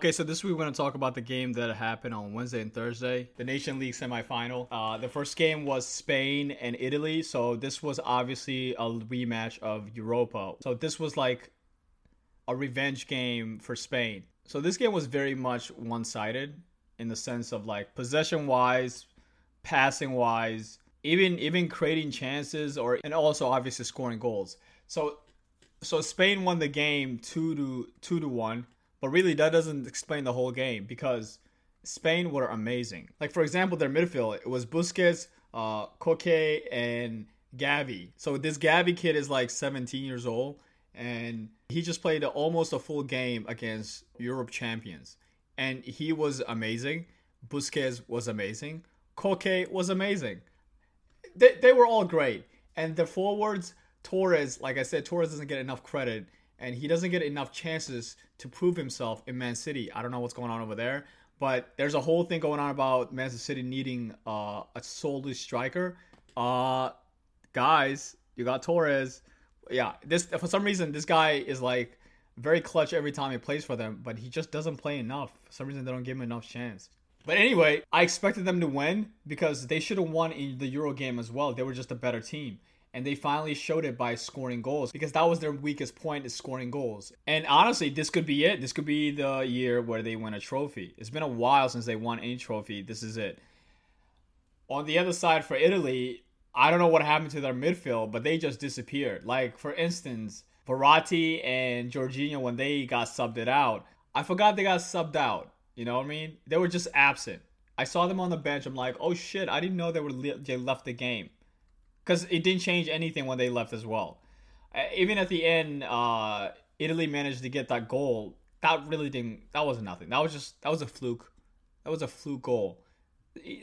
Okay, so this week we're going to talk about the game that happened on Wednesday and Thursday, the Nation League semifinal. Uh, the first game was Spain and Italy, so this was obviously a rematch of Europa. So this was like a revenge game for Spain. So this game was very much one-sided in the sense of like possession-wise, passing-wise, even even creating chances or and also obviously scoring goals. So so Spain won the game 2 to 2 to 1 but really, that doesn't explain the whole game because Spain were amazing. Like for example, their midfield it was Busquets, uh, Koke, and Gavi. So this Gavi kid is like 17 years old, and he just played almost a full game against Europe champions, and he was amazing. Busquets was amazing. Koke was amazing. They, they were all great, and the forwards Torres, like I said, Torres doesn't get enough credit and he doesn't get enough chances to prove himself in Man City. I don't know what's going on over there, but there's a whole thing going on about Manchester City needing uh, a soulless striker. Uh, guys, you got Torres. Yeah, this for some reason this guy is like very clutch every time he plays for them, but he just doesn't play enough. For some reason they don't give him enough chance. But anyway, I expected them to win because they should have won in the Euro game as well. They were just a better team and they finally showed it by scoring goals because that was their weakest point is scoring goals. And honestly, this could be it. This could be the year where they win a trophy. It's been a while since they won any trophy. This is it. On the other side for Italy, I don't know what happened to their midfield, but they just disappeared. Like for instance, Verratti and Jorginho when they got subbed it out, I forgot they got subbed out. You know what I mean? They were just absent. I saw them on the bench. I'm like, oh shit! I didn't know they were they left the game because it didn't change anything when they left as well. Even at the end, uh, Italy managed to get that goal. That really didn't. That wasn't nothing. That was just that was a fluke. That was a fluke goal.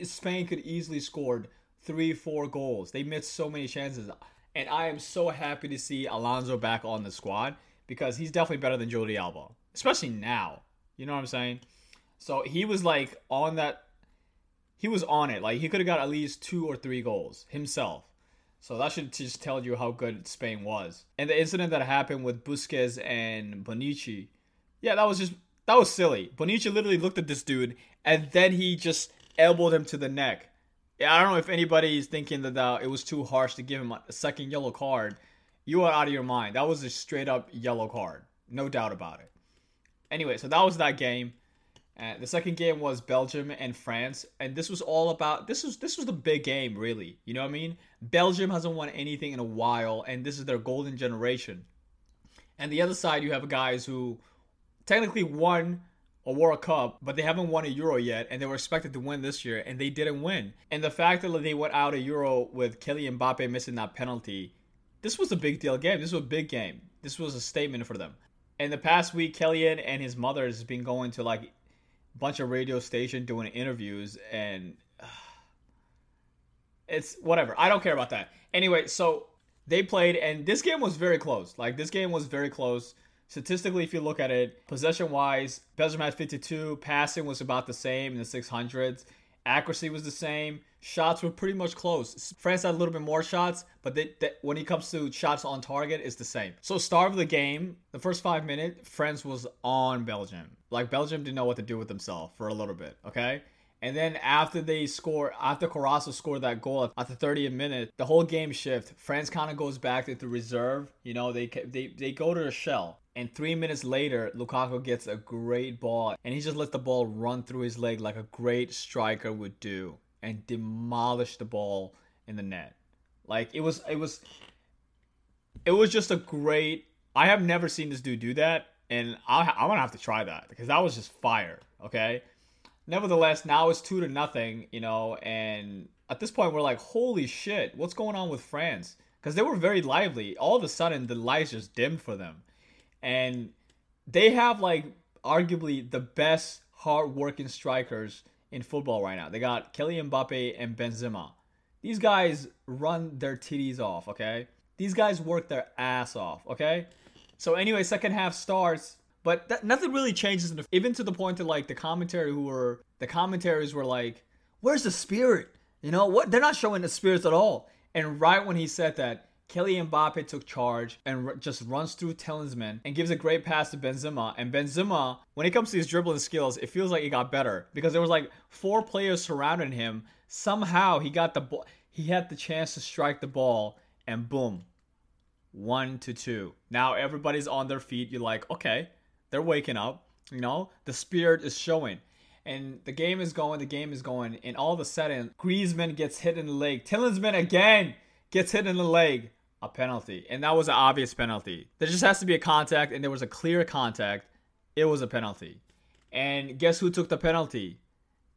Spain could easily scored three, four goals. They missed so many chances, and I am so happy to see Alonso back on the squad because he's definitely better than Jordi Alba, especially now. You know what I'm saying? So he was like on that. He was on it. Like he could have got at least two or three goals himself. So that should just tell you how good Spain was. And the incident that happened with Busquets and Bonucci, yeah, that was just that was silly. Bonucci literally looked at this dude and then he just elbowed him to the neck. Yeah, I don't know if anybody is thinking that it was too harsh to give him a second yellow card. You are out of your mind. That was a straight up yellow card, no doubt about it. Anyway, so that was that game. Uh, the second game was Belgium and France, and this was all about this was this was the big game, really. You know what I mean? Belgium hasn't won anything in a while, and this is their golden generation. And the other side, you have guys who technically won a World Cup, but they haven't won a Euro yet, and they were expected to win this year, and they didn't win. And the fact that they went out a Euro with Kylian Mbappe missing that penalty, this was a big deal game. This was a big game. This was a statement for them. In the past week, Kylian and his mother has been going to like bunch of radio station doing interviews and uh, it's whatever. I don't care about that. Anyway, so they played and this game was very close. Like this game was very close. Statistically, if you look at it, possession wise, Belgium had 52, passing was about the same in the 600s, accuracy was the same, shots were pretty much close. France had a little bit more shots, but they, they, when it comes to shots on target, it's the same. So, start of the game, the first five minutes, France was on Belgium. Like Belgium didn't know what to do with themselves for a little bit. Okay. And then after they score, after Carrasco scored that goal at the 30th minute, the whole game shift. France kind of goes back to the reserve. You know, they they they go to the shell. And three minutes later, Lukaku gets a great ball, and he just lets the ball run through his leg like a great striker would do, and demolish the ball in the net. Like it was, it was, it was just a great. I have never seen this dude do that, and I, I'm gonna have to try that because that was just fire. Okay. Nevertheless, now it's two to nothing, you know, and at this point we're like, holy shit, what's going on with France? Because they were very lively. All of a sudden, the lights just dimmed for them, and they have like arguably the best hard-working strikers in football right now. They got Kylian Mbappe and Benzema. These guys run their titties off, okay? These guys work their ass off, okay? So anyway, second half starts, but nothing really changes. The, even to the point that like the commentary who were the commentaries were like, "Where's the spirit?" You know what? They're not showing the spirits at all. And right when he said that, Kylian Mbappe took charge and r- just runs through Tielemans and gives a great pass to Benzema. And Benzema, when it comes to his dribbling skills, it feels like he got better because there was like four players surrounding him. Somehow he got the ball. He had the chance to strike the ball, and boom, one to two. Now everybody's on their feet. You're like, okay, they're waking up. You know, the spirit is showing. And the game is going, the game is going, and all of a sudden, Griezmann gets hit in the leg. Tielemans again gets hit in the leg a penalty. And that was an obvious penalty. There just has to be a contact, and there was a clear contact. It was a penalty. And guess who took the penalty?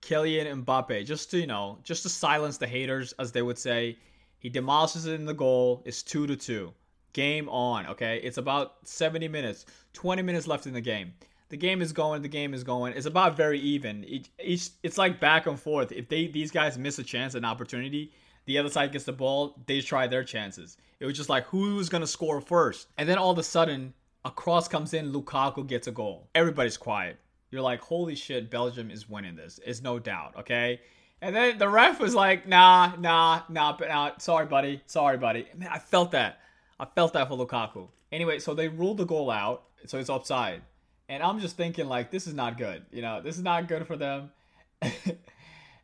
Kylian Mbappe. Just to, you know, just to silence the haters, as they would say. He demolishes it in the goal. It's 2 to 2. Game on, okay? It's about 70 minutes, 20 minutes left in the game. The game is going, the game is going. It's about very even. Each, each it's like back and forth. If they these guys miss a chance, an opportunity, the other side gets the ball, they try their chances. It was just like who's gonna score first, and then all of a sudden a cross comes in, Lukaku gets a goal. Everybody's quiet. You're like, holy shit, Belgium is winning this. It's no doubt, okay? And then the ref was like, nah, nah, nah, but nah, sorry, buddy, sorry, buddy. Man, I felt that. I felt that for Lukaku. Anyway, so they ruled the goal out, so it's offside. And I'm just thinking, like, this is not good. You know, this is not good for them.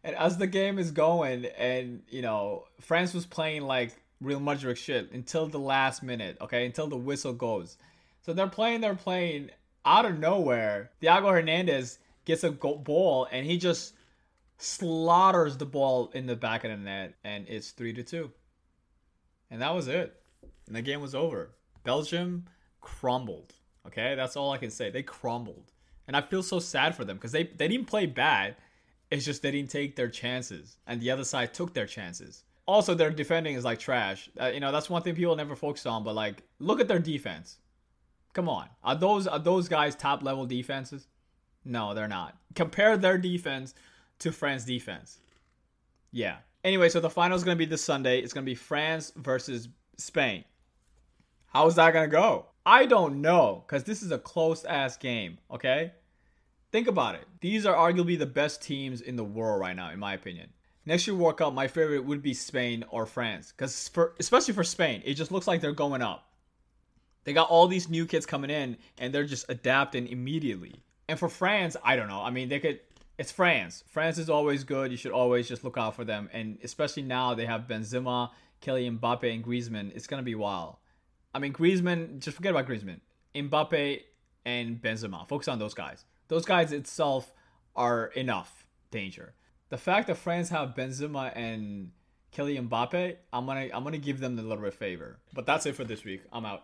And as the game is going, and you know, France was playing like Real Madrid shit until the last minute, okay, until the whistle goes. So they're playing, they're playing out of nowhere. Thiago Hernandez gets a ball, and he just slaughters the ball in the back of the net, and it's three to two. And that was it. And the game was over. Belgium crumbled. Okay, that's all I can say. They crumbled, and I feel so sad for them because they they didn't play bad it's just they didn't take their chances, and the other side took their chances. Also, their defending is like trash. Uh, you know, that's one thing people never focus on. But like, look at their defense. Come on, are those are those guys top level defenses? No, they're not. Compare their defense to France defense. Yeah. Anyway, so the final is gonna be this Sunday. It's gonna be France versus Spain. How is that gonna go? I don't know, cause this is a close ass game. Okay. Think about it. These are arguably the best teams in the world right now, in my opinion. Next year World Cup, my favorite would be Spain or France, because for especially for Spain, it just looks like they're going up. They got all these new kids coming in, and they're just adapting immediately. And for France, I don't know. I mean, they could. It's France. France is always good. You should always just look out for them, and especially now they have Benzema, Kylian Mbappe, and Griezmann. It's gonna be wild. I mean, Griezmann. Just forget about Griezmann. Mbappe and Benzema. Focus on those guys those guys itself are enough danger. The fact that France have Benzema and Kylian Mbappe, I'm gonna I'm gonna give them a little bit of favor. But that's it for this week. I'm out.